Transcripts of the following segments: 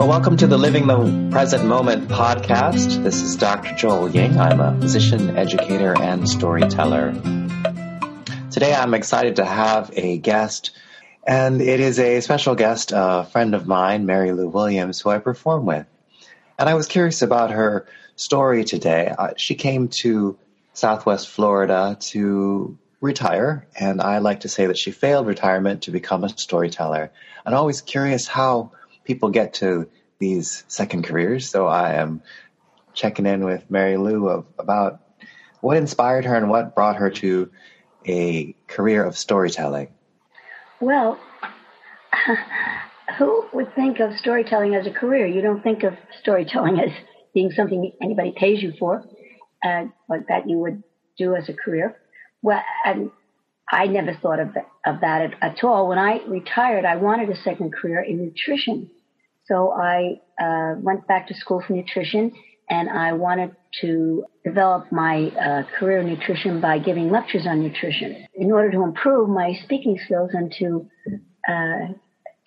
Well, welcome to the Living the Present Moment podcast. This is Dr. Joel Ying. I'm a physician, educator, and storyteller. Today I'm excited to have a guest, and it is a special guest, a friend of mine, Mary Lou Williams, who I perform with. And I was curious about her story today. Uh, she came to Southwest Florida to retire, and I like to say that she failed retirement to become a storyteller. I'm always curious how people get to these second careers. So I am checking in with Mary Lou of, about what inspired her and what brought her to a career of storytelling. Well, who would think of storytelling as a career? You don't think of storytelling as being something anybody pays you for, uh, or that you would do as a career. Well, and I never thought of, of that at, at all. When I retired, I wanted a second career in nutrition. So I uh, went back to school for nutrition and I wanted to develop my uh, career in nutrition by giving lectures on nutrition. In order to improve my speaking skills and to uh,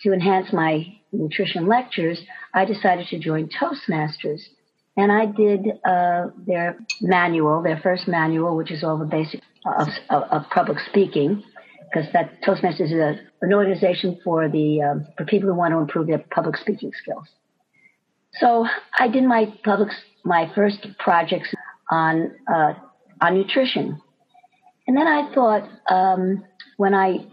to enhance my nutrition lectures, I decided to join Toastmasters. And I did uh, their manual, their first manual, which is all the basics of, of, of public speaking because that Toastmasters is a, an organization for the um, for people who want to improve their public speaking skills. So I did my public my first projects on uh, on nutrition, and then I thought um, when I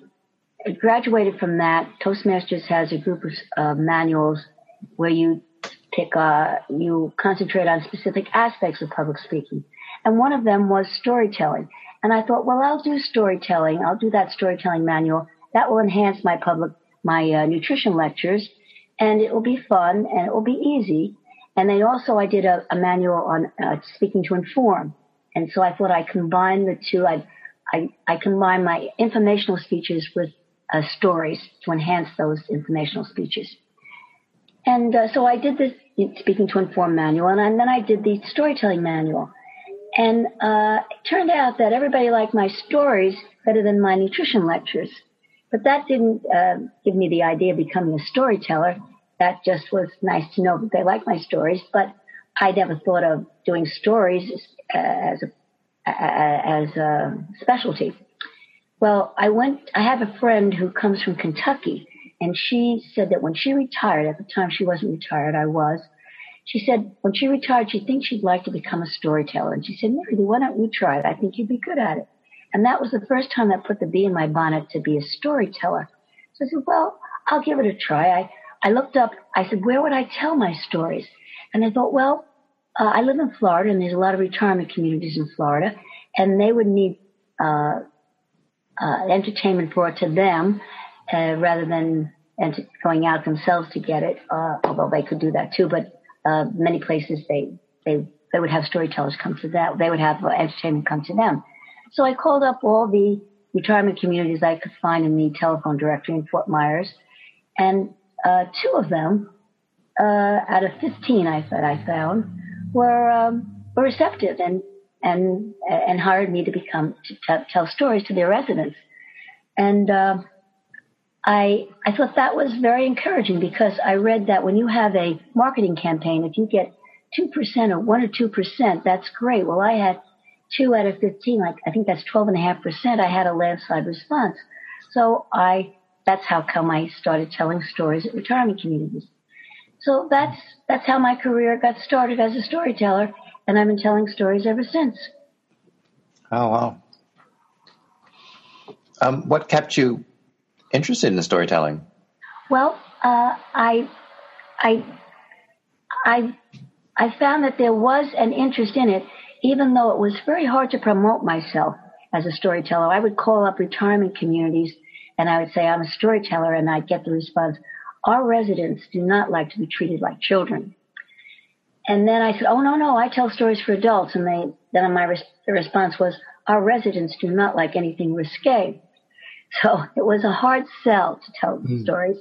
graduated from that, Toastmasters has a group of uh, manuals where you pick uh, you concentrate on specific aspects of public speaking, and one of them was storytelling. And I thought, well, I'll do storytelling. I'll do that storytelling manual. That will enhance my public, my uh, nutrition lectures and it will be fun and it will be easy. And then also I did a, a manual on uh, speaking to inform. And so I thought I combined the two. I, I, I combined my informational speeches with uh, stories to enhance those informational speeches. And uh, so I did this speaking to inform manual and then I did the storytelling manual. And uh, it turned out that everybody liked my stories better than my nutrition lectures. But that didn't uh, give me the idea of becoming a storyteller. That just was nice to know that they liked my stories. But I never thought of doing stories uh, as a as a specialty. Well, I went. I have a friend who comes from Kentucky, and she said that when she retired, at the time she wasn't retired, I was she said when she retired, she thinks she'd like to become a storyteller. And she said, Mary, why don't you try it? I think you'd be good at it. And that was the first time I put the bee in my bonnet to be a storyteller. So I said, well, I'll give it a try. I, I looked up, I said, where would I tell my stories? And I thought, well, uh, I live in Florida and there's a lot of retirement communities in Florida and they would need, uh, uh, entertainment brought to them, uh, rather than ent- going out themselves to get it, uh, although they could do that too. But uh, many places they they they would have storytellers come to that. They would have uh, entertainment come to them. So I called up all the retirement communities I could find in the telephone directory in Fort Myers, and uh, two of them uh, out of 15 I thought I found were um, were receptive and and and hired me to become to tell stories to their residents. And uh, I, I thought that was very encouraging because I read that when you have a marketing campaign, if you get 2% or 1 or 2%, that's great. Well, I had 2 out of 15, like I think that's 12.5%. I had a landslide response. So I, that's how come I started telling stories at retirement communities. So that's, that's how my career got started as a storyteller, and I've been telling stories ever since. Oh, wow. Um, what kept you interested in storytelling? Well, uh, I, I, I, I found that there was an interest in it, even though it was very hard to promote myself as a storyteller. I would call up retirement communities and I would say, I'm a storyteller, and I'd get the response, our residents do not like to be treated like children. And then I said, oh, no, no, I tell stories for adults. And they, then my res- response was, our residents do not like anything risque. So it was a hard sell to tell mm. stories.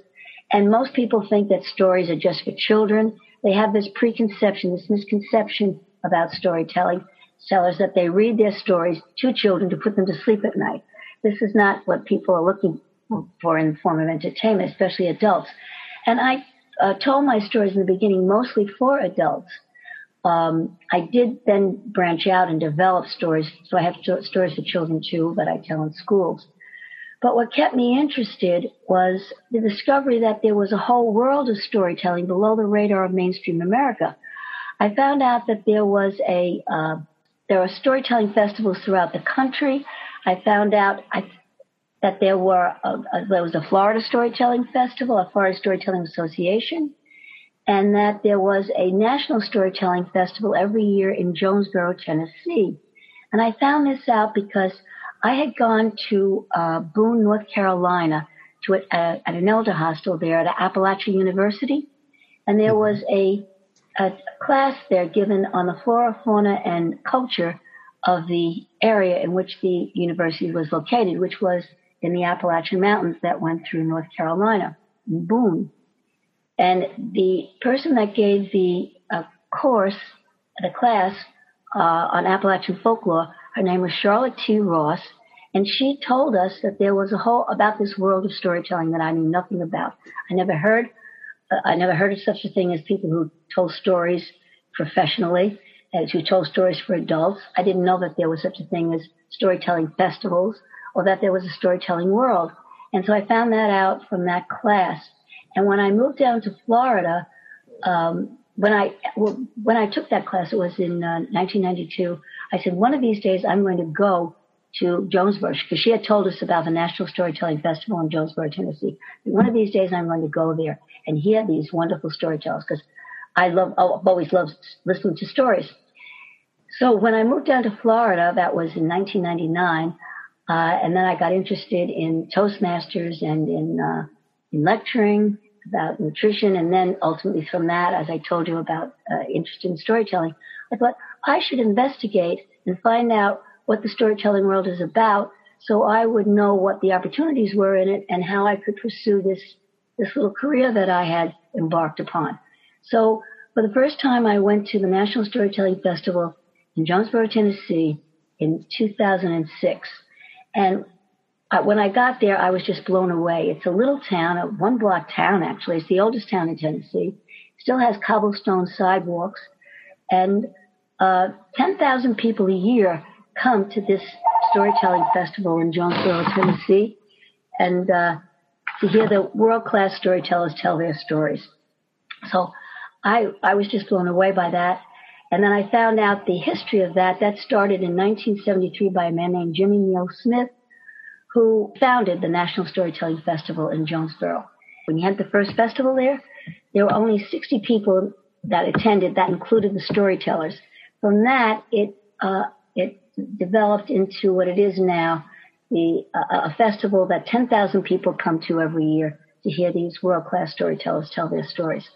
And most people think that stories are just for children. They have this preconception, this misconception about storytelling sellers that they read their stories to children to put them to sleep at night. This is not what people are looking for in the form of entertainment, especially adults. And I, uh, told my stories in the beginning mostly for adults. Um, I did then branch out and develop stories. So I have st- stories for children too, but I tell in schools. But what kept me interested was the discovery that there was a whole world of storytelling below the radar of mainstream America. I found out that there was a uh, there are storytelling festivals throughout the country. I found out I, that there were a, a, there was a Florida Storytelling Festival, a Florida Storytelling Association, and that there was a National Storytelling Festival every year in Jonesboro, Tennessee. And I found this out because I had gone to uh, Boone, North Carolina, to a, at an Elderhostel there at Appalachian University, and there was a, a class there given on the flora, fauna, and culture of the area in which the university was located, which was in the Appalachian Mountains that went through North Carolina, Boone. And the person that gave the uh, course, the class uh, on Appalachian folklore, her name was Charlotte T. Ross, and she told us that there was a whole about this world of storytelling that I knew nothing about. I never heard, uh, I never heard of such a thing as people who told stories professionally, as who told stories for adults. I didn't know that there was such a thing as storytelling festivals or that there was a storytelling world. And so I found that out from that class. And when I moved down to Florida, um, when I well, when I took that class, it was in uh, 1992. I said one of these days I'm going to go to Jonesboro because she had told us about the National Storytelling Festival in Jonesboro, Tennessee. one of these days I'm going to go there and hear these wonderful storytellers because I love I've always loved listening to stories. So when I moved down to Florida, that was in 1999. Uh, and then I got interested in Toastmasters and in, uh, in lecturing about nutrition. And then ultimately from that, as I told you about uh, interest in storytelling, I thought I should investigate and find out what the storytelling world is about so I would know what the opportunities were in it and how I could pursue this, this little career that I had embarked upon. So for the first time, I went to the National Storytelling Festival in Jonesboro, Tennessee in 2006. And when I got there, I was just blown away. It's a little town, a one block town actually. It's the oldest town in Tennessee. Still has cobblestone sidewalks, and uh, 10,000 people a year come to this storytelling festival in Jonesboro, Tennessee, and uh, to hear the world class storytellers tell their stories. So I I was just blown away by that. And then I found out the history of that. That started in 1973 by a man named Jimmy Neil Smith, who founded the National Storytelling Festival in Jonesboro. When he had the first festival there, there were only 60 people that attended. That included the storytellers. From that, it uh, it developed into what it is now, the uh, a festival that 10,000 people come to every year to hear these world-class storytellers tell their stories.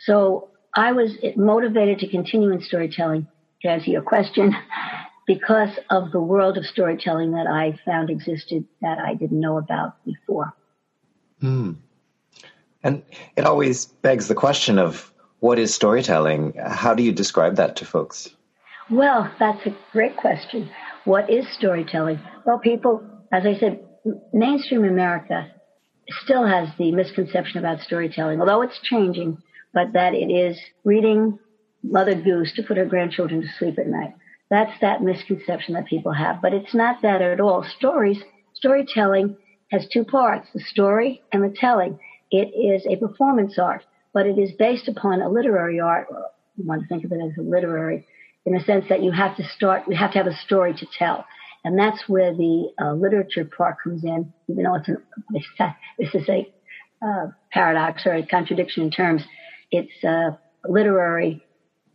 So I was motivated to continue in storytelling, to answer your question, because of the world of storytelling that I found existed that I didn't know about before. Hmm. And it always begs the question of what is storytelling? How do you describe that to folks? Well, that's a great question. What is storytelling? Well, people, as I said, mainstream America still has the misconception about storytelling, although it's changing but that it is reading Mother Goose to put her grandchildren to sleep at night. That's that misconception that people have, but it's not that at all. Stories, storytelling has two parts, the story and the telling. It is a performance art, but it is based upon a literary art. You want to think of it as a literary in the sense that you have to start, you have to have a story to tell. And that's where the uh, literature part comes in, even though it's an, this is a uh, paradox or a contradiction in terms it's uh, literary,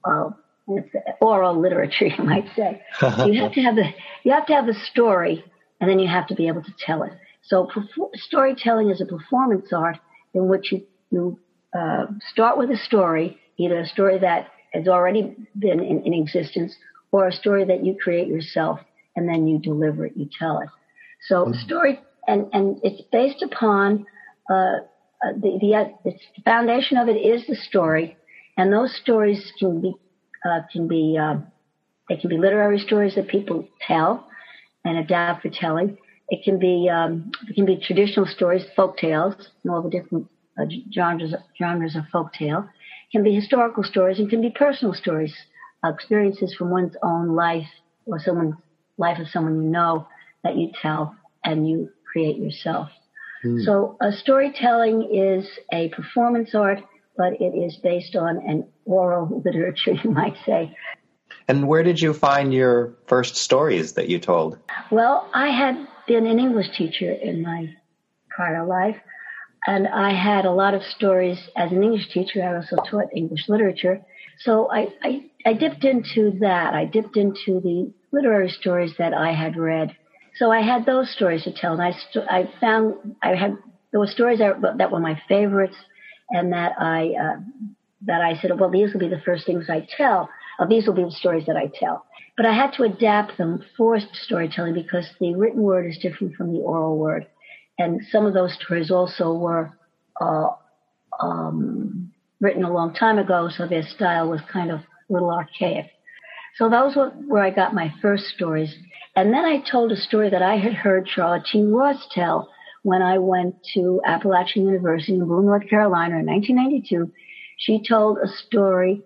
uh, it's oral literature, you might say. you have to have the you have to have the story, and then you have to be able to tell it. So storytelling is a performance art in which you you uh, start with a story, either a story that has already been in, in existence, or a story that you create yourself, and then you deliver it, you tell it. So mm-hmm. story, and and it's based upon uh, uh, the, the, uh, the foundation of it is the story, and those stories can be uh, can be uh, they can be literary stories that people tell and adapt for telling. It can be um, it can be traditional stories, folk tales, and all the different uh, genres, genres of folktale, can be historical stories and can be personal stories, uh, experiences from one's own life or someone's life of someone you know that you tell and you create yourself. Mm. So uh, storytelling is a performance art, but it is based on an oral literature, you might say. And where did you find your first stories that you told? Well, I had been an English teacher in my prior life, and I had a lot of stories as an English teacher. I also taught English literature. So I, I, I dipped into that. I dipped into the literary stories that I had read. So I had those stories to tell, and I, st- I found I had there were stories that, that were my favorites, and that I uh, that I said, well, these will be the first things I tell. Uh, these will be the stories that I tell. But I had to adapt them for storytelling because the written word is different from the oral word. And some of those stories also were uh, um, written a long time ago, so their style was kind of a little archaic. So those were where I got my first stories. And then I told a story that I had heard Charlotte. Ross tell when I went to Appalachian University in Boone, North Carolina in 1992. She told a story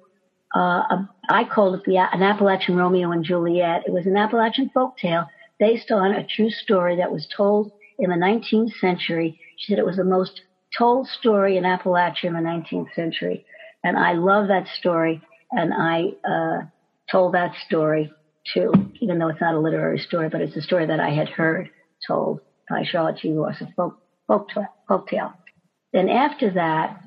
uh, I called it the, an Appalachian Romeo and Juliet. It was an Appalachian folk tale based on a true story that was told in the 19th century. She said it was the most told story in Appalachia in the 19th century. And I love that story. And I uh, told that story too, even though it's not a literary story, but it's a story that I had heard told by Charlotte T. Ross, a folk, folk, folk tale. Then after that,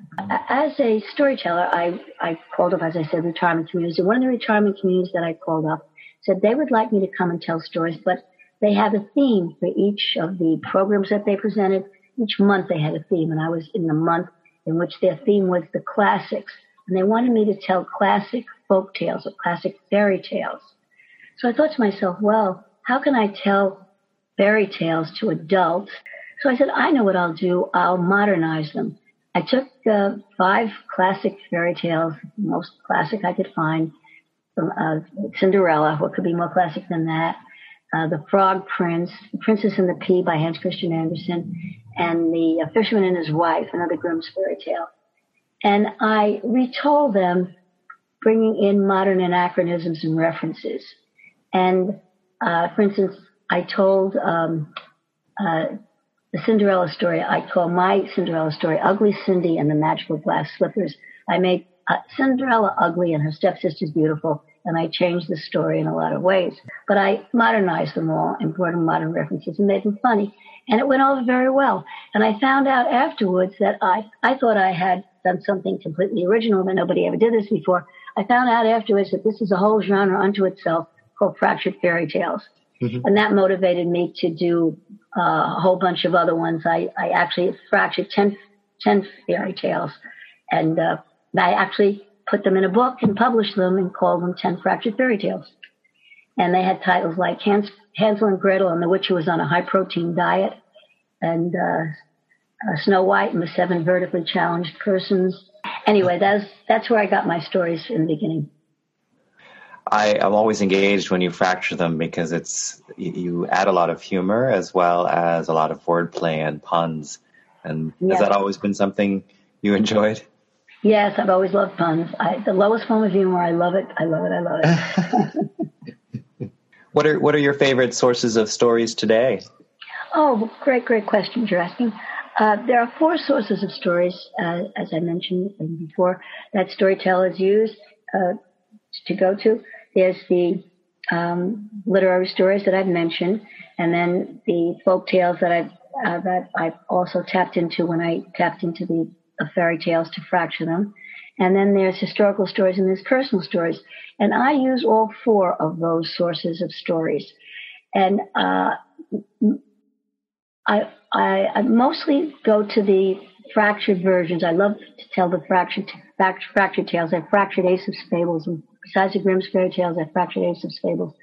as a storyteller, I, I called up, as I said, retirement communities. And one of the retirement communities that I called up said they would like me to come and tell stories, but they have a theme for each of the programs that they presented. Each month they had a theme, and I was in the month in which their theme was the classics. And they wanted me to tell classic folk tales or classic fairy tales. So I thought to myself, well, how can I tell fairy tales to adults? So I said, I know what I'll do. I'll modernize them. I took uh, five classic fairy tales, most classic I could find, from uh, Cinderella. What could be more classic than that? Uh, the Frog Prince, Princess and the Pea by Hans Christian Andersen, and The Fisherman and His Wife, another Grimm's fairy tale. And I retold them, bringing in modern anachronisms and references. And uh, for instance, I told um, uh, the Cinderella story, I call my Cinderella story Ugly Cindy and the Magical Glass Slippers. I made uh, Cinderella ugly and her stepsisters beautiful, and I changed the story in a lot of ways. But I modernized them all and brought in modern references and made them funny. And it went over very well. And I found out afterwards that I, I thought I had done something completely original, that nobody ever did this before. I found out afterwards that this is a whole genre unto itself called fractured fairy tales. Mm-hmm. And that motivated me to do uh, a whole bunch of other ones. I, I actually fractured 10, 10 fairy tales and uh, I actually put them in a book and published them and called them 10 fractured fairy tales. And they had titles like Hans, Hansel and Gretel and the witch who was on a high protein diet and uh, uh, Snow White and the seven vertically challenged persons. Anyway, that's, that's where I got my stories in the beginning. I am always engaged when you fracture them because it's you add a lot of humor as well as a lot of wordplay and puns. And has that always been something you enjoyed? Yes, I've always loved puns. I, the lowest form of humor. I love it. I love it. I love it. what are What are your favorite sources of stories today? Oh, great, great questions you're asking. Uh, there are four sources of stories, uh, as I mentioned before, that storytellers use uh, to go to. There's the um, literary stories that I've mentioned, and then the folk tales that I've uh, that I've also tapped into when I tapped into the uh, fairy tales to fracture them. And then there's historical stories and there's personal stories. And I use all four of those sources of stories. And uh, I, I, I mostly go to the fractured versions. I love to tell the fractured, fractured tales. I fractured of Fables and besides the Grimm's fairy tales, I fractured of Fables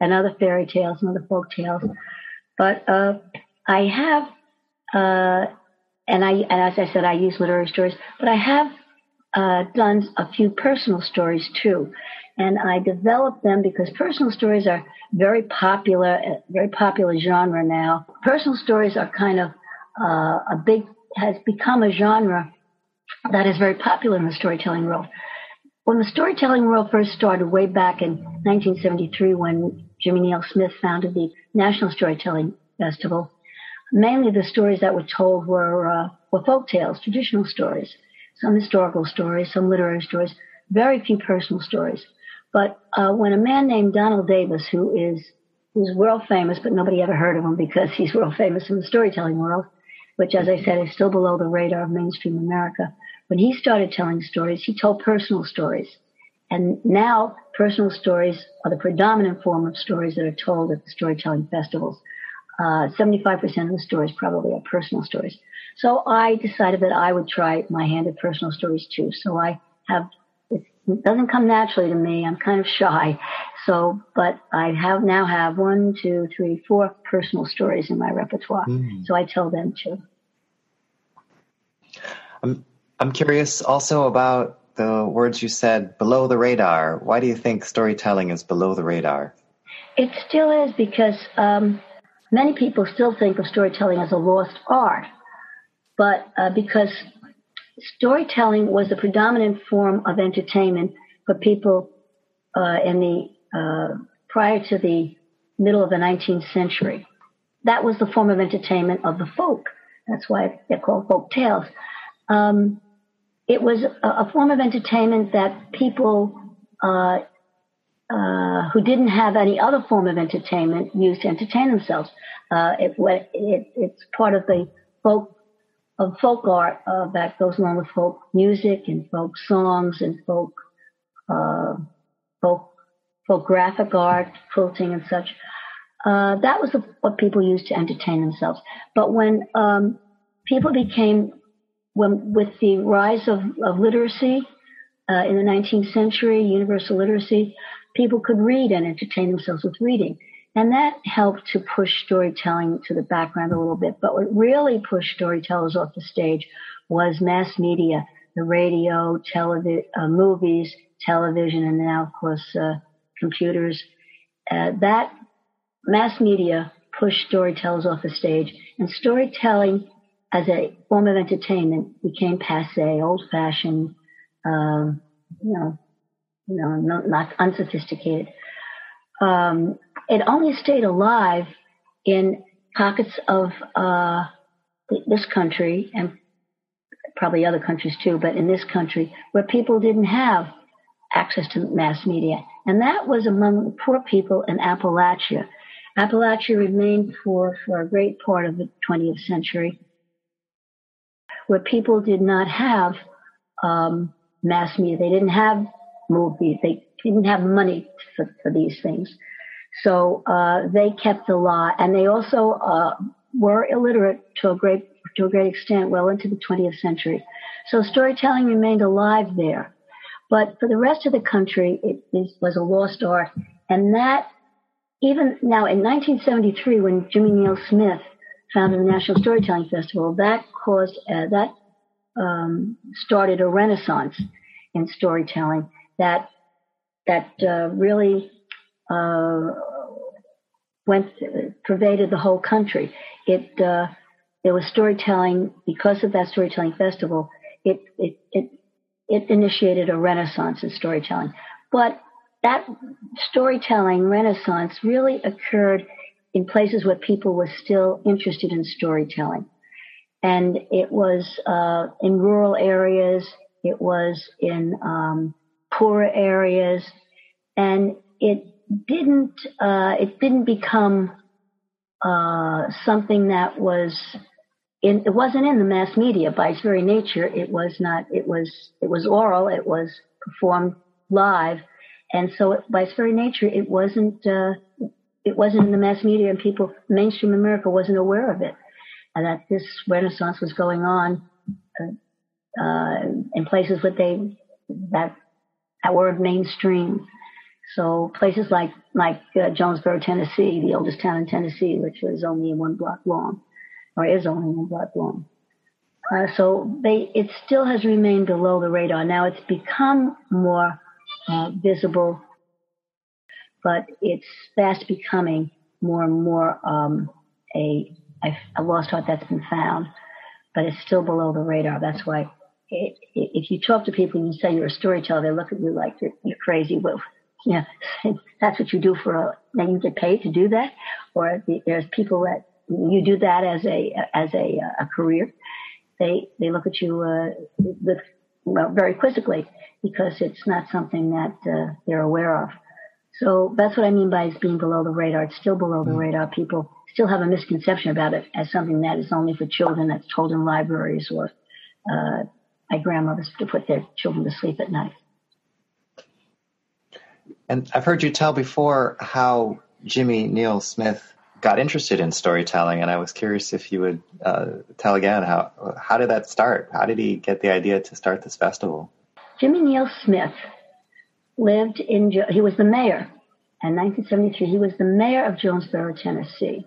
and other fairy tales and other folk tales. But uh, I have, uh, and I, as I said, I use literary stories, but I have uh, done a few personal stories too, and I developed them because personal stories are very popular, very popular genre now. Personal stories are kind of uh, a big has become a genre that is very popular in the storytelling world. When the storytelling world first started way back in 1973 when Jimmy Neil Smith founded the National Storytelling Festival, mainly the stories that were told were, uh, were folk tales, traditional stories, some historical stories, some literary stories, very few personal stories. But uh, when a man named Donald Davis, who is who's world famous, but nobody ever heard of him because he's world famous in the storytelling world, which, as I said, is still below the radar of mainstream America. When he started telling stories, he told personal stories. And now personal stories are the predominant form of stories that are told at the storytelling festivals. Uh, 75% of the stories probably are personal stories. So I decided that I would try my hand at personal stories too. So I have, it doesn't come naturally to me. I'm kind of shy. So, but I have now have one, two, three, four personal stories in my repertoire. Mm. So I tell them too. I'm, I'm curious also about the words you said below the radar. Why do you think storytelling is below the radar? It still is because, um, many people still think of storytelling as a lost art, but uh, because storytelling was the predominant form of entertainment for people uh, in the uh, prior to the middle of the 19th century. That was the form of entertainment of the folk. That's why they're called folk tales. Um, it was a, a, form of entertainment that people uh, who didn't have any other form of entertainment used to entertain themselves. Uh, it, it, it's part of the folk of folk art uh, that goes along with folk music and folk songs and folk uh, folk folk graphic art, quilting and such. Uh, that was what people used to entertain themselves. But when um, people became when with the rise of, of literacy uh, in the 19th century, universal literacy, people could read and entertain themselves with reading. And that helped to push storytelling to the background a little bit. But what really pushed storytellers off the stage was mass media, the radio, television, uh, movies, television, and now, of course, uh, computers. Uh, that mass media pushed storytellers off the stage, and storytelling as a form of entertainment became passe, old-fashioned, um, you know, you know, not, not unsophisticated. Um, it only stayed alive in pockets of uh, this country and probably other countries too, but in this country where people didn't have access to mass media. And that was among poor people in Appalachia. Appalachia remained for, for a great part of the 20th century where people did not have um, mass media. They didn't have movies. They didn't have money for, for these things. So uh, they kept the law, and they also uh, were illiterate to a great to a great extent, well into the 20th century. So storytelling remained alive there, but for the rest of the country, it, it was a lost art, and that even now in 1973, when Jimmy Neil Smith founded the National Storytelling Festival, that caused uh, that um, started a renaissance in storytelling that that uh, really uh, went pervaded the whole country. It uh, there was storytelling because of that storytelling festival. It it it it initiated a renaissance in storytelling, but that storytelling renaissance really occurred in places where people were still interested in storytelling. And it was uh, in rural areas, it was in um, poorer areas, and it didn't uh, it didn't become uh, something that was in, it wasn't in the mass media by its very nature. It was not. It was it was oral. It was performed live, and so it, by its very nature, it wasn't uh, it wasn't in the mass media, and people mainstream America wasn't aware of it, and that this renaissance was going on uh, uh in places where they that that were mainstream. So places like like uh, Jonesboro, Tennessee, the oldest town in Tennessee, which was only one block long, or is only one block long. Uh, so they it still has remained below the radar. Now it's become more uh, visible, but it's fast becoming more and more um, a, a, a lost art that's been found, but it's still below the radar. That's why if you talk to people and you say you're a storyteller, they look at you like you're, you're crazy. Well, yeah, that's what you do for a, then you get paid to do that. Or there's people that you do that as a, as a, a career. They, they look at you, uh, with, well, very quizzically because it's not something that, uh, they're aware of. So that's what I mean by it's being below the radar. It's still below the mm. radar. People still have a misconception about it as something that is only for children that's told in libraries or, uh, by grandmothers to put their children to sleep at night. And I've heard you tell before how Jimmy Neil Smith got interested in storytelling, and I was curious if you would uh, tell again how how did that start? How did he get the idea to start this festival? Jimmy Neil Smith lived in he was the mayor in 1973. He was the mayor of Jonesboro, Tennessee.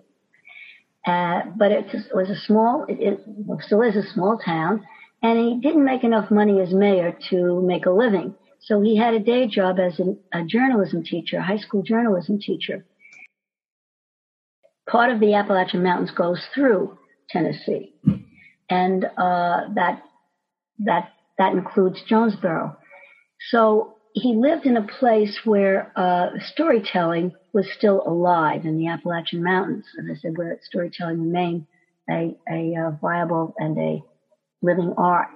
Uh, but it was a small, it, it still is a small town, and he didn't make enough money as mayor to make a living. So he had a day job as a, a journalism teacher, a high school journalism teacher. Part of the Appalachian Mountains goes through Tennessee, and uh, that that that includes Jonesboro. So he lived in a place where uh, storytelling was still alive in the Appalachian Mountains. As I said, where storytelling remained a, a, a uh, viable and a living art.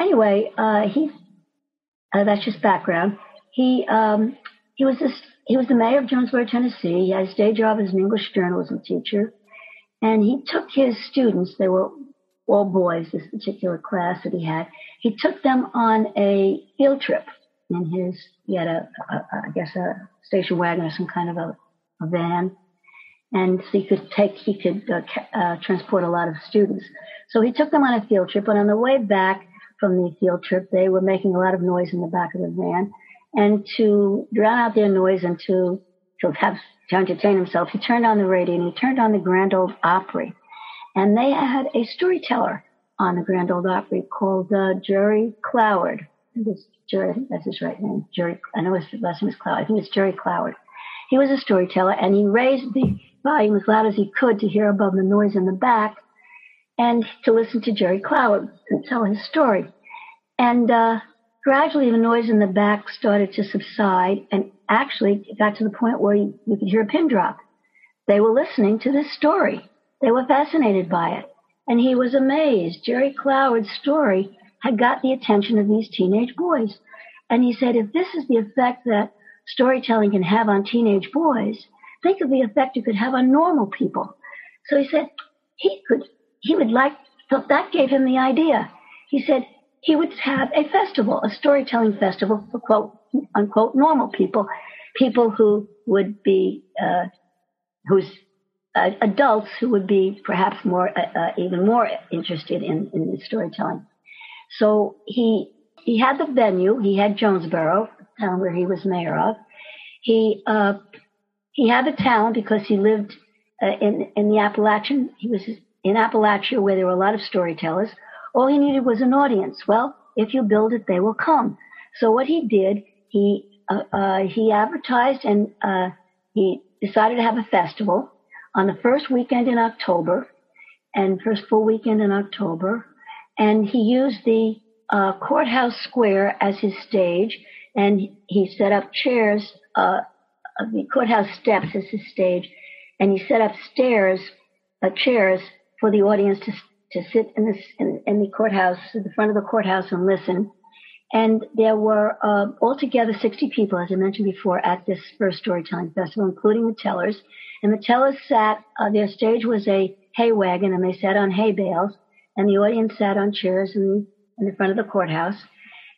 Anyway, uh, he, uh, that's just background. He, um, he was this, he was the mayor of Jonesboro, Tennessee. He had his day job as an English journalism teacher. And he took his students, they were all boys, this particular class that he had, he took them on a field trip in his, he had a, a, a I guess a station wagon or some kind of a, a van. And so he could take, he could uh, uh, transport a lot of students. So he took them on a field trip, but on the way back from the field trip, they were making a lot of noise in the back of the van. And to drown out their noise and to, to have, to entertain himself, he turned on the radio and he turned on the Grand Ole Opry. And they had a storyteller on the Grand Ole Opry called uh, Jerry Cloward. Jerry, I think that's his right name. Jerry, I know his last name is Cloward. I think it's Jerry Cloward. He was a storyteller and he raised the volume as loud as he could to hear above the noise in the back and to listen to Jerry Cloward tell his story. And uh, gradually, the noise in the back started to subside, and actually, it got to the point where you, you could hear a pin drop. They were listening to this story. They were fascinated by it, and he was amazed. Jerry Cloward's story had got the attention of these teenage boys, and he said, "If this is the effect that storytelling can have on teenage boys, think of the effect it could have on normal people." So he said he could he would like, so that gave him the idea. He said he would have a festival, a storytelling festival for quote, unquote, normal people, people who would be, uh, uh, adults who would be perhaps more, uh, uh even more interested in, in storytelling. So he, he had the venue, he had Jonesboro, town where he was mayor of. He, uh, he had a town because he lived uh, in, in the Appalachian, he was in Appalachia where there were a lot of storytellers. All he needed was an audience. Well, if you build it, they will come. So what he did, he uh, uh, he advertised and uh, he decided to have a festival on the first weekend in October and first full weekend in October, and he used the uh, courthouse square as his stage, and he set up chairs, uh, the courthouse steps as his stage, and he set up stairs, uh, chairs for the audience to, to sit in, this, in, in the courthouse, in the front of the courthouse and listen. And there were uh, altogether 60 people, as I mentioned before, at this first storytelling festival, including the tellers. And the tellers sat, uh, their stage was a hay wagon, and they sat on hay bales, and the audience sat on chairs in, in the front of the courthouse,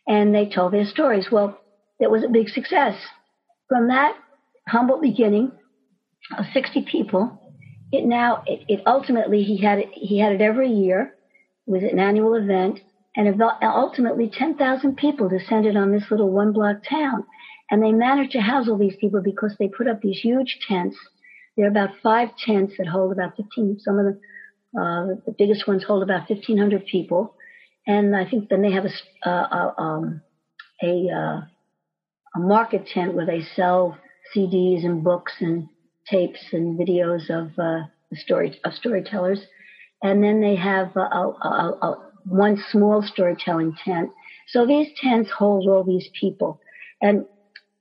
and they told their stories. Well, it was a big success. From that humble beginning of 60 people, it now it, it ultimately he had it he had it every year. It was an annual event, and ultimately 10,000 people descended on this little one block town, and they managed to house all these people because they put up these huge tents. There are about five tents that hold about 15. Some of the uh, the biggest ones hold about 1,500 people, and I think then they have a uh, uh, um, a uh, a market tent where they sell CDs and books and tapes and videos of uh, the story of storytellers, and then they have uh, a, a, one small storytelling tent. So these tents hold all these people. And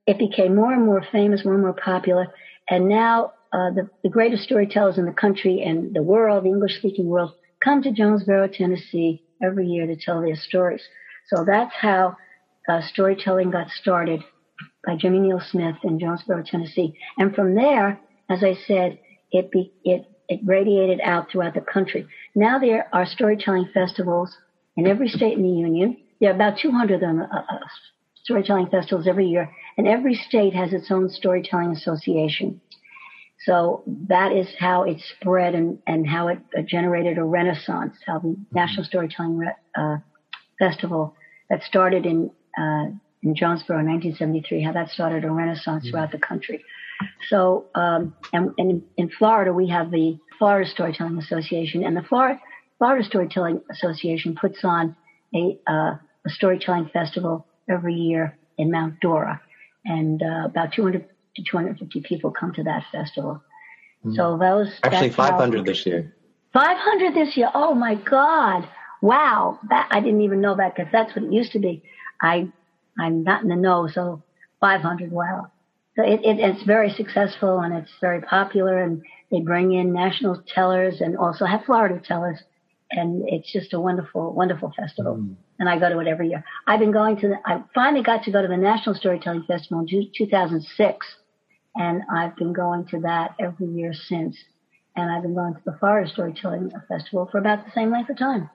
it became more and more famous, more and more popular. And now uh, the, the greatest storytellers in the country and the world, the English speaking world, come to Jonesboro, Tennessee every year to tell their stories. So that's how uh, storytelling got started by Jimmy Neil Smith in Jonesboro, Tennessee. And from there, as I said, it be, it it radiated out throughout the country. Now there are storytelling festivals in every state in the union. There are about 200 of them, uh, uh, storytelling festivals every year, and every state has its own storytelling association. So that is how it spread and, and how it uh, generated a renaissance, how the National Storytelling uh, Festival that started in, uh, in Jonesboro in 1973, how that started a renaissance mm-hmm. throughout the country. So, um, and, and in Florida, we have the Florida Storytelling Association, and the Florida, Florida Storytelling Association puts on a, uh, a storytelling festival every year in Mount Dora, and uh, about 200 to 250 people come to that festival. Mm. So those actually 500 this year. 500 this year. Oh my God! Wow, that I didn't even know that because that's what it used to be. I I'm not in the know, so 500. Wow. So it, it, it's very successful and it's very popular and they bring in national tellers and also have Florida tellers. And it's just a wonderful, wonderful festival. Mm. And I go to it every year. I've been going to the, I finally got to go to the National Storytelling Festival in 2006. And I've been going to that every year since. And I've been going to the Florida Storytelling Festival for about the same length of time.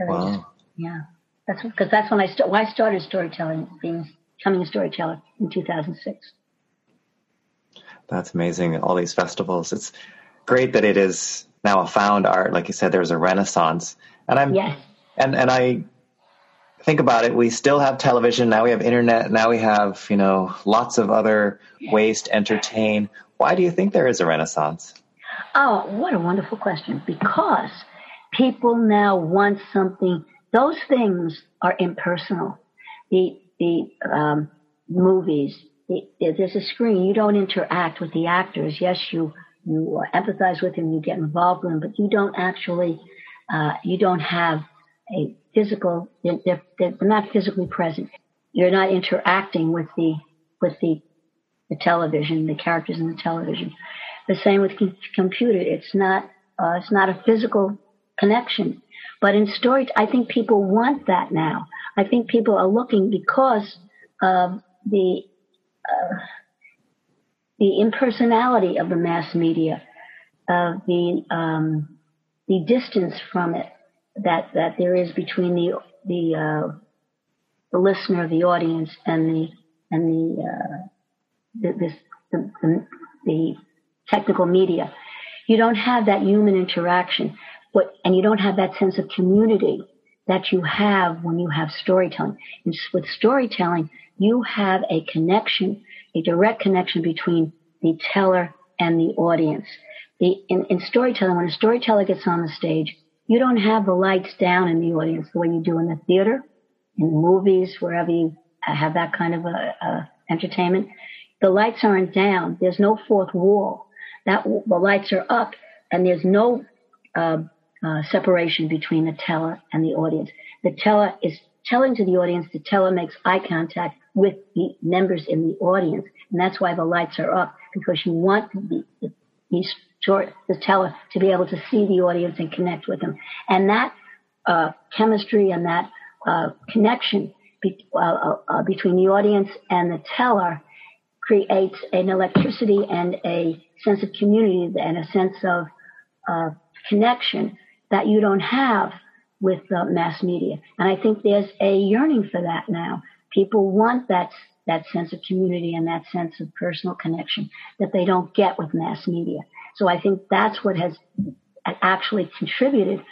Wow. Just, yeah. That's because that's when I, st- when I started storytelling, being, becoming a storyteller in 2006. That's amazing. All these festivals. It's great that it is now a found art. Like you said, there's a renaissance. And I'm, yes. and, and I think about it. We still have television. Now we have internet. Now we have, you know, lots of other ways to entertain. Why do you think there is a renaissance? Oh, what a wonderful question. Because people now want something, those things are impersonal. The, the, um, movies, the, there's a screen. You don't interact with the actors. Yes, you you empathize with them, you get involved with them, but you don't actually, uh, you don't have a physical. They're, they're, not physically present. You're not interacting with the with the the television, the characters in the television. The same with computer. It's not uh, it's not a physical connection. But in story, I think people want that now. I think people are looking because of the uh, the impersonality of the mass media, of the um, the distance from it that that there is between the the uh, the listener, the audience, and the and the uh, this, the, the, the technical media. You don't have that human interaction, and you don't have that sense of community that you have when you have storytelling. And with storytelling, you have a connection, a direct connection between the teller and the audience. The, in, in storytelling, when a storyteller gets on the stage, you don't have the lights down in the audience the way you do in the theater, in movies, wherever you have that kind of a, a entertainment. The lights aren't down. There's no fourth wall. That the lights are up, and there's no uh, uh, separation between the teller and the audience. The teller is telling to the audience. The teller makes eye contact with the members in the audience. And that's why the lights are up because you want the, the, short, the teller to be able to see the audience and connect with them. And that, uh, chemistry and that, uh, connection be, uh, uh, uh between the audience and the teller creates an electricity and a sense of community and a sense of, uh, connection that you don't have with mass media. And I think there's a yearning for that now people want that that sense of community and that sense of personal connection that they don't get with mass media. So I think that's what has actually contributed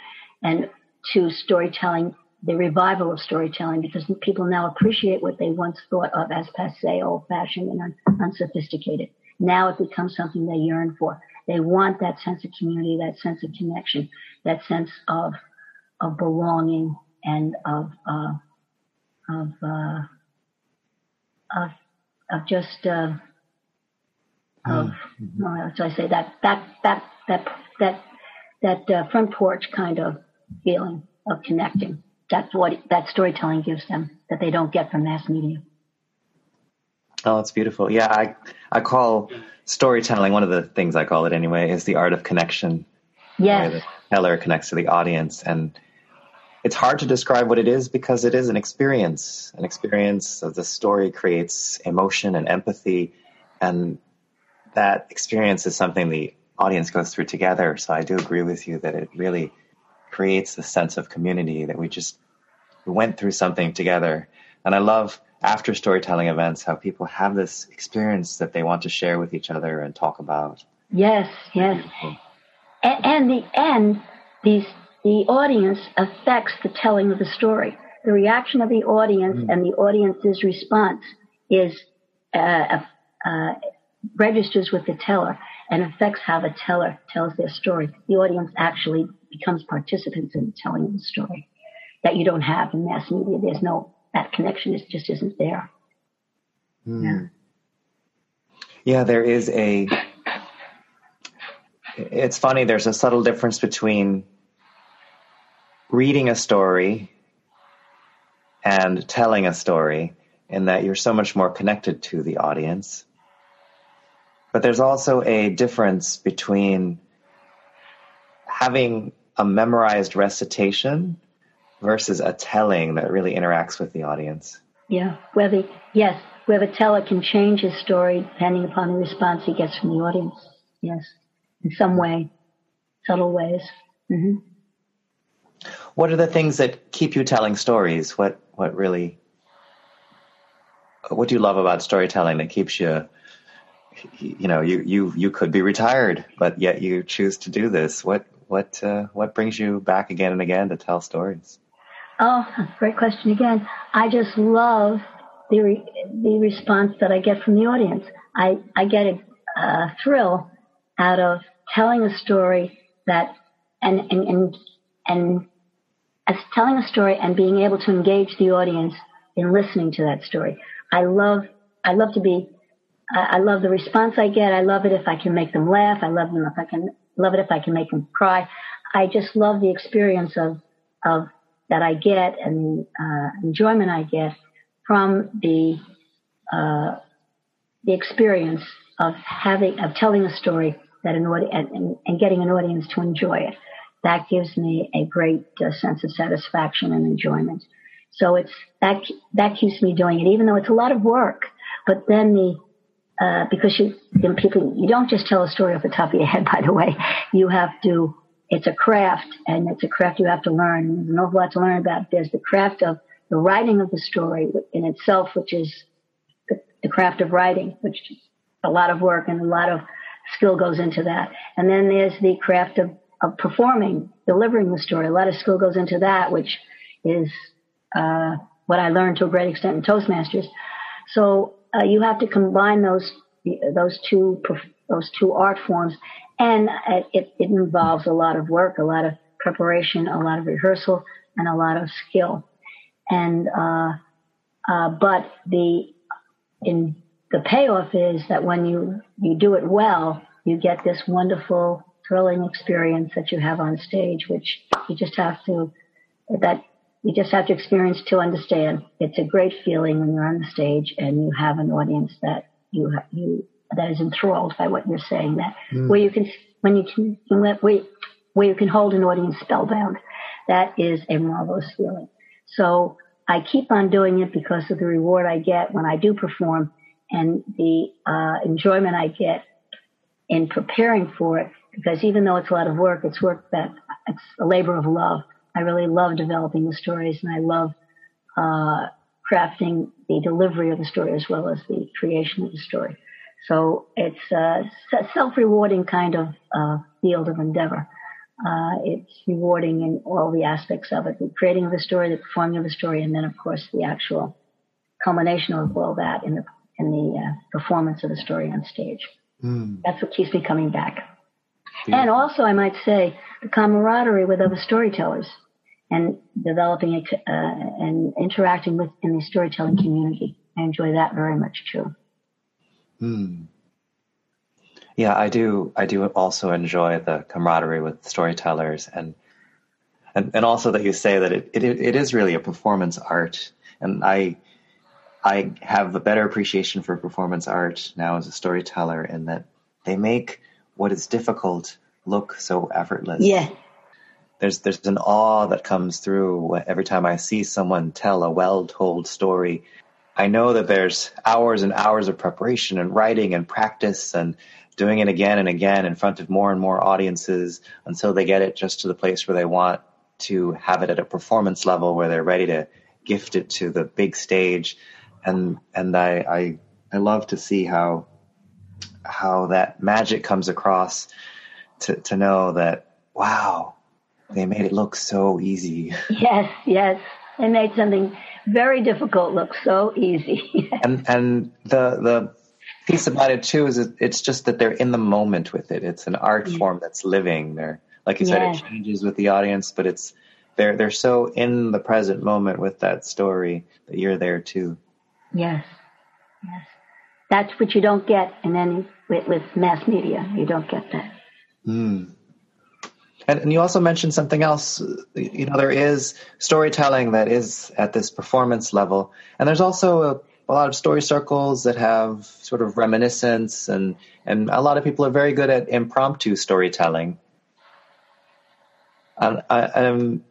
and to storytelling, the revival of storytelling, because people now appreciate what they once thought of as passe, old-fashioned, and unsophisticated. Now it becomes something they yearn for. They want that sense of community, that sense of connection, that sense of of belonging and of uh, of uh, of of just uh, of mm-hmm. uh, so I say that that that that that that uh, front porch kind of feeling of connecting. That's what that storytelling gives them that they don't get from mass media. Oh, it's beautiful. Yeah, I I call storytelling one of the things I call it anyway is the art of connection. Yeah, The teller connects to the audience, and it's hard to describe what it is because it is an experience. An experience of the story creates emotion and empathy, and that experience is something the audience goes through together. So I do agree with you that it really creates a sense of community that we just went through something together. And I love after storytelling events how people have this experience that they want to share with each other and talk about. Yes, yes. And, and the end, these the audience affects the telling of the story. The reaction of the audience mm. and the audience's response is uh, uh, registers with the teller and affects how the teller tells their story. The audience actually becomes participants in telling the story that you don't have in mass media. There's no that connection is just isn't there. Mm. Yeah. Yeah, there is a. It's funny. There's a subtle difference between reading a story and telling a story, in that you're so much more connected to the audience. But there's also a difference between having a memorized recitation versus a telling that really interacts with the audience. Yeah, where the yes, where the teller can change his story depending upon the response he gets from the audience. Yes, in some way, subtle ways. Mm-hmm. What are the things that keep you telling stories? What what really what do you love about storytelling that keeps you you know you you you could be retired but yet you choose to do this what what uh, what brings you back again and again to tell stories Oh, great question again. I just love the re- the response that I get from the audience. I I get a, a thrill out of telling a story that and and and and as telling a story and being able to engage the audience in listening to that story. I love I love to be I, I love the response I get. I love it if I can make them laugh. I love them if I can love it if I can make them cry. I just love the experience of of that I get and uh, enjoyment I get from the uh, the experience of having of telling a story that an audience and, and, getting an audience to enjoy it. That gives me a great uh, sense of satisfaction and enjoyment. So it's that that keeps me doing it, even though it's a lot of work. But then the uh, because you, you know, people you don't just tell a story off the top of your head. By the way, you have to it's a craft and it's a craft you have to learn. There's an awful lot to learn about. There's the craft of the writing of the story in itself, which is the, the craft of writing, which is a lot of work and a lot of skill goes into that. And then there's the craft of, of performing, delivering the story. A lot of skill goes into that, which is uh, what I learned to a great extent in Toastmasters. So uh, you have to combine those those two those two art forms and it, it involves a lot of work, a lot of preparation, a lot of rehearsal, and a lot of skill. And uh, uh, but the in the payoff is that when you you do it well, you get this wonderful, thrilling experience that you have on stage, which you just have to that you just have to experience to understand. It's a great feeling when you're on the stage and you have an audience that you you that is enthralled by what you're saying. That mm. where you can when you can where, where you can hold an audience spellbound. That is a marvelous feeling. So I keep on doing it because of the reward I get when I do perform and the uh, enjoyment I get in preparing for it. Because even though it's a lot of work, it's work that it's a labor of love. I really love developing the stories and I love uh, crafting the delivery of the story as well as the creation of the story. So it's a self-rewarding kind of uh, field of endeavor. Uh, it's rewarding in all the aspects of it, the creating of the story, the performing of the story, and then of course the actual culmination of all that in the in the uh, performance of the story on stage. Mm. That's what keeps me coming back. Yeah. And also, I might say, the camaraderie with other storytellers and developing uh, and interacting with in the storytelling community. I enjoy that very much too. Hmm. Yeah, I do. I do also enjoy the camaraderie with storytellers, and and, and also that you say that it, it, it is really a performance art. And I, I have a better appreciation for performance art now as a storyteller in that they make what is difficult look so effortless. Yeah. There's there's an awe that comes through every time I see someone tell a well told story. I know that there's hours and hours of preparation and writing and practice and doing it again and again in front of more and more audiences until they get it just to the place where they want to have it at a performance level where they're ready to gift it to the big stage. And and I I, I love to see how how that magic comes across to, to know that wow, they made it look so easy. Yes, yes. They made something very difficult looks so easy. and and the the piece about it too is it's just that they're in the moment with it. It's an art yeah. form that's living. They're like you said, yeah. it changes with the audience, but it's they're they're so in the present moment with that story that you're there too. Yes, yes, that's what you don't get in any with, with mass media. You don't get that. Mm. And, and you also mentioned something else. You know, there is storytelling that is at this performance level, and there's also a a lot of story circles that have sort of reminiscence and and a lot of people are very good at impromptu storytelling. And I, um,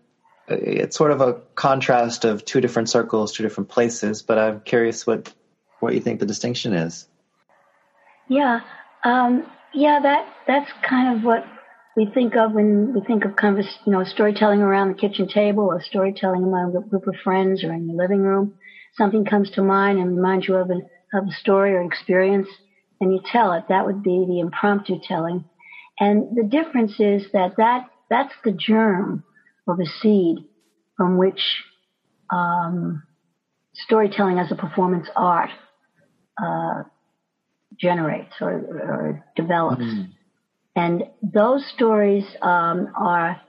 it's sort of a contrast of two different circles, two different places. But I'm curious what what you think the distinction is. Yeah, um, yeah, that that's kind of what we think of when we think of you know, storytelling around the kitchen table or storytelling among a group of friends or in the living room something comes to mind and reminds you of a, of a story or experience, and you tell it. That would be the impromptu telling. And the difference is that, that that's the germ of a seed from which um, storytelling as a performance art uh, generates or, or develops. Mm-hmm. And those stories um, are,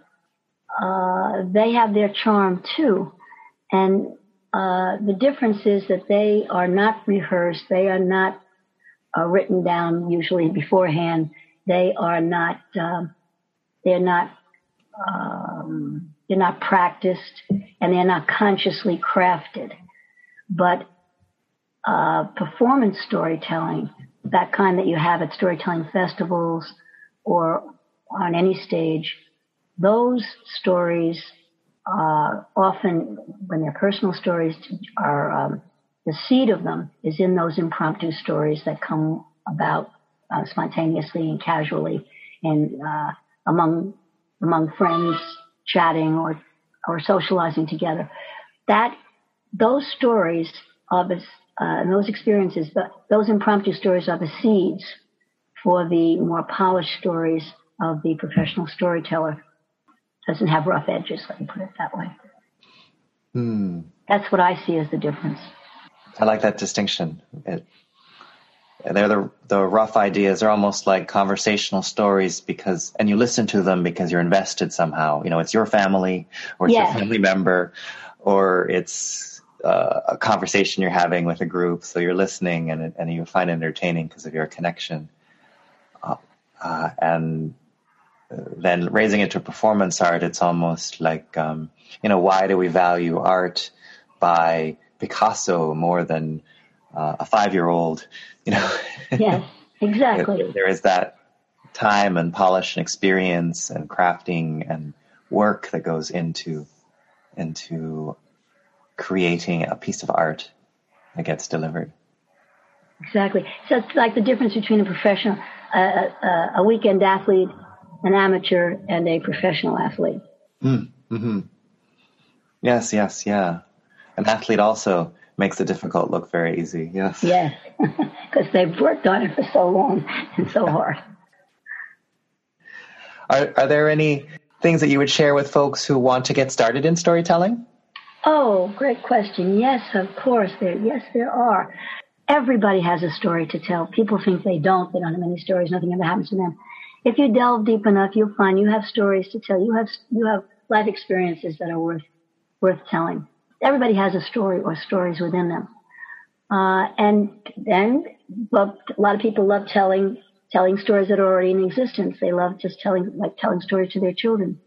uh, they have their charm too. And uh, the difference is that they are not rehearsed. They are not uh, written down usually beforehand. They are not. Um, they're not. Um, they're not practiced, and they're not consciously crafted. But uh, performance storytelling, that kind that you have at storytelling festivals or on any stage, those stories uh, often when they're personal stories are um, the seed of them is in those impromptu stories that come about uh, spontaneously and casually and uh, among among friends chatting or or socializing together. That those stories the uh, those experiences those impromptu stories are the seeds for the more polished stories of the professional storyteller doesn't have rough edges, let me put it that way. Hmm. That's what I see as the difference. I like that distinction. It, they're the the rough ideas are almost like conversational stories because and you listen to them because you're invested somehow. You know, it's your family or it's yeah. your family member or it's uh, a conversation you're having with a group, so you're listening and and you find it entertaining because of your connection. Uh, uh, and then raising it to performance art, it's almost like, um, you know, why do we value art by Picasso more than uh, a five year old? You know? Yes, exactly. there is that time and polish and experience and crafting and work that goes into into creating a piece of art that gets delivered. Exactly. So it's like the difference between a professional, uh, a weekend athlete an amateur and a professional athlete. Mm, hmm Yes, yes, yeah. An athlete also makes the difficult look very easy. Yes. Yes, because they've worked on it for so long and so hard. Are, are there any things that you would share with folks who want to get started in storytelling? Oh, great question. Yes, of course. There, yes, there are. Everybody has a story to tell. People think they don't. They don't have any stories. Nothing ever happens to them if you delve deep enough, you'll find you have stories to tell. You have you have life experiences that are worth worth telling. Everybody has a story or stories within them, uh, and then well, a lot of people love telling telling stories that are already in existence. They love just telling like telling stories to their children.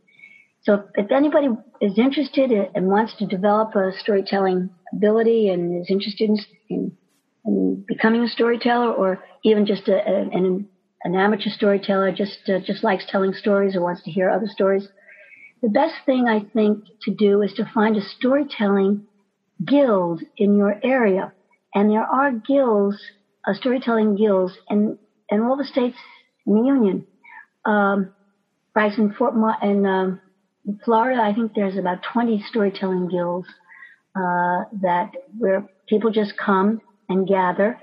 so if anybody is interested and wants to develop a storytelling ability and is interested in, in, in becoming a storyteller or even just a, a, an, an amateur storyteller, just, uh, just likes telling stories or wants to hear other stories, the best thing I think to do is to find a storytelling guild in your area. And there are guilds, uh, storytelling guilds in, in all the states in the union. Um, right in Fort Ma- in, um, in Florida, I think there's about 20 storytelling guilds uh, that where people just come and gather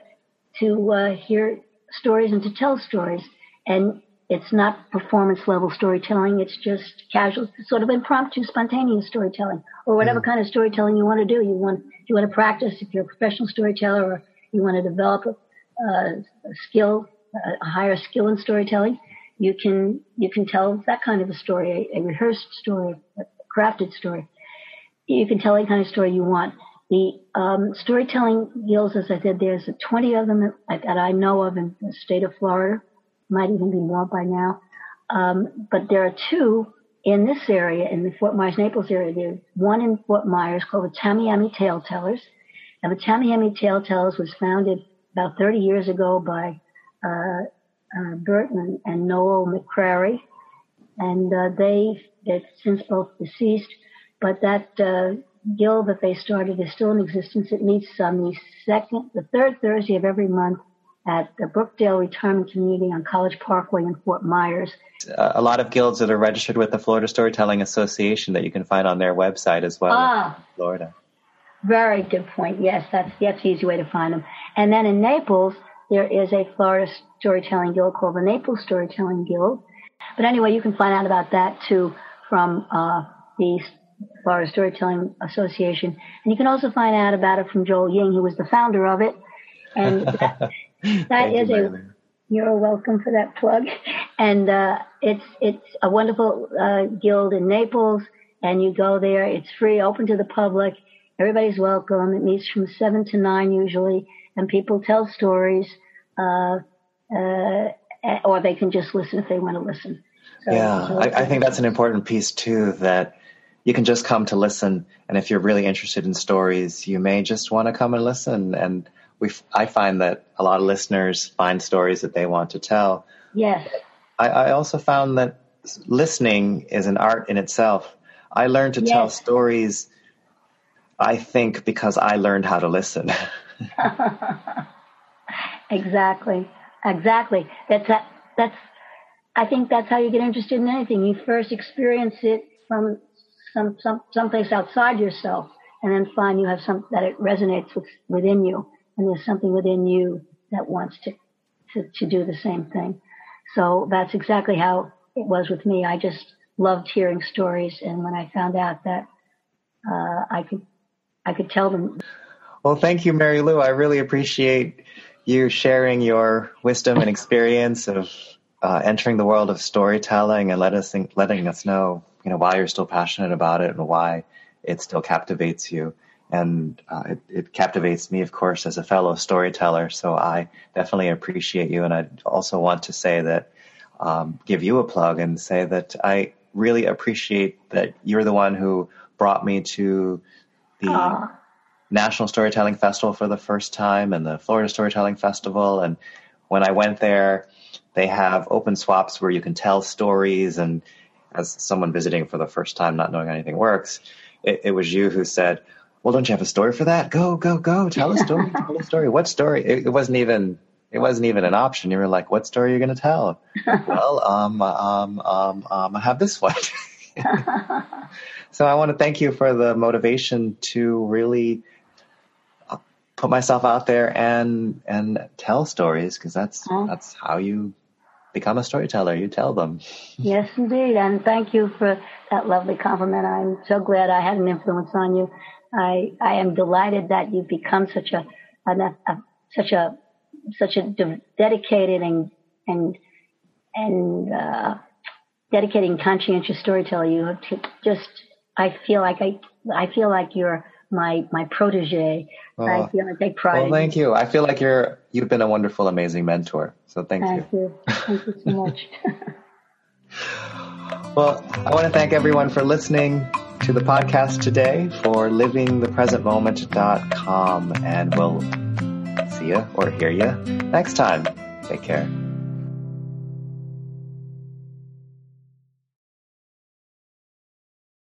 to uh, hear stories and to tell stories. And it's not performance level storytelling. It's just casual, sort of impromptu, spontaneous storytelling, or whatever mm. kind of storytelling you want to do. You want you want to practice if you're a professional storyteller, or you want to develop a, a skill, a higher skill in storytelling you can you can tell that kind of a story, a, a rehearsed story, a crafted story. You can tell any kind of story you want. The um, storytelling guilds, as I said, there's 20 of them that, that, I know of in the state of Florida. Might even be more by now. Um, but there are two in this area, in the Fort Myers Naples area. There's one in Fort Myers called the Tamiami Tale Tellers. And the Tamiami Tale Tellers was founded about 30 years ago by uh, uh, Burton and Noel McCrary, and uh, they they've since both deceased. But that uh, guild that they started is still in existence. It meets on the second, the third Thursday of every month at the Brookdale Retirement Community on College Parkway in Fort Myers. a lot of guilds that are registered with the Florida Storytelling Association that you can find on their website as well. Ah, Florida. Very good point. Yes, that's that's the easy way to find them. And then in Naples, there is a Florida Storytelling Guild called the Naples Storytelling Guild. But anyway, you can find out about that too from uh, the Florida Storytelling Association. And you can also find out about it from Joel Ying, who was the founder of it. And that, that is you, a, you're welcome for that plug. And uh, it's, it's a wonderful uh, guild in Naples. And you go there. It's free, open to the public. Everybody's welcome. It meets from 7 to 9 usually and people tell stories, uh, uh, or they can just listen if they want to listen. So, yeah, so I, I think that's an important piece too. That you can just come to listen, and if you're really interested in stories, you may just want to come and listen. And we, I find that a lot of listeners find stories that they want to tell. Yes. I, I also found that listening is an art in itself. I learned to yes. tell stories. I think because I learned how to listen. exactly. Exactly. That's that, that's I think that's how you get interested in anything. You first experience it from some some someplace outside yourself and then find you have some that it resonates with, within you and there's something within you that wants to, to, to do the same thing. So that's exactly how it was with me. I just loved hearing stories and when I found out that uh, I could I could tell them well, thank you, Mary Lou. I really appreciate you sharing your wisdom and experience of uh, entering the world of storytelling and let us letting us know, you know, why you're still passionate about it and why it still captivates you. And uh, it, it, captivates me, of course, as a fellow storyteller. So I definitely appreciate you. And I also want to say that, um, give you a plug and say that I really appreciate that you're the one who brought me to the Aww. National Storytelling Festival for the first time and the Florida Storytelling Festival. And when I went there, they have open swaps where you can tell stories. And as someone visiting for the first time, not knowing anything works, it, it was you who said, well, don't you have a story for that? Go, go, go. Tell a story. tell a story. What story? It, it, wasn't even, it wasn't even an option. You were like, what story are you going to tell? well, um, um, um, um, I have this one. so I want to thank you for the motivation to really put myself out there and and tell stories because that's oh. that's how you become a storyteller. You tell them. Yes, indeed, and thank you for that lovely compliment. I'm so glad I had an influence on you. I I am delighted that you've become such a, a, a such a such a de- dedicated and and and uh, conscientious storyteller. You have just I feel like I I feel like you're my my protege. Oh. I feel I take pride. Well, thank you. I feel like you're you've been a wonderful, amazing mentor. So thank, thank you. you. Thank you so much. well, I want to thank everyone for listening to the podcast today for livingthepresentmoment.com and we'll see you or hear you next time. Take care.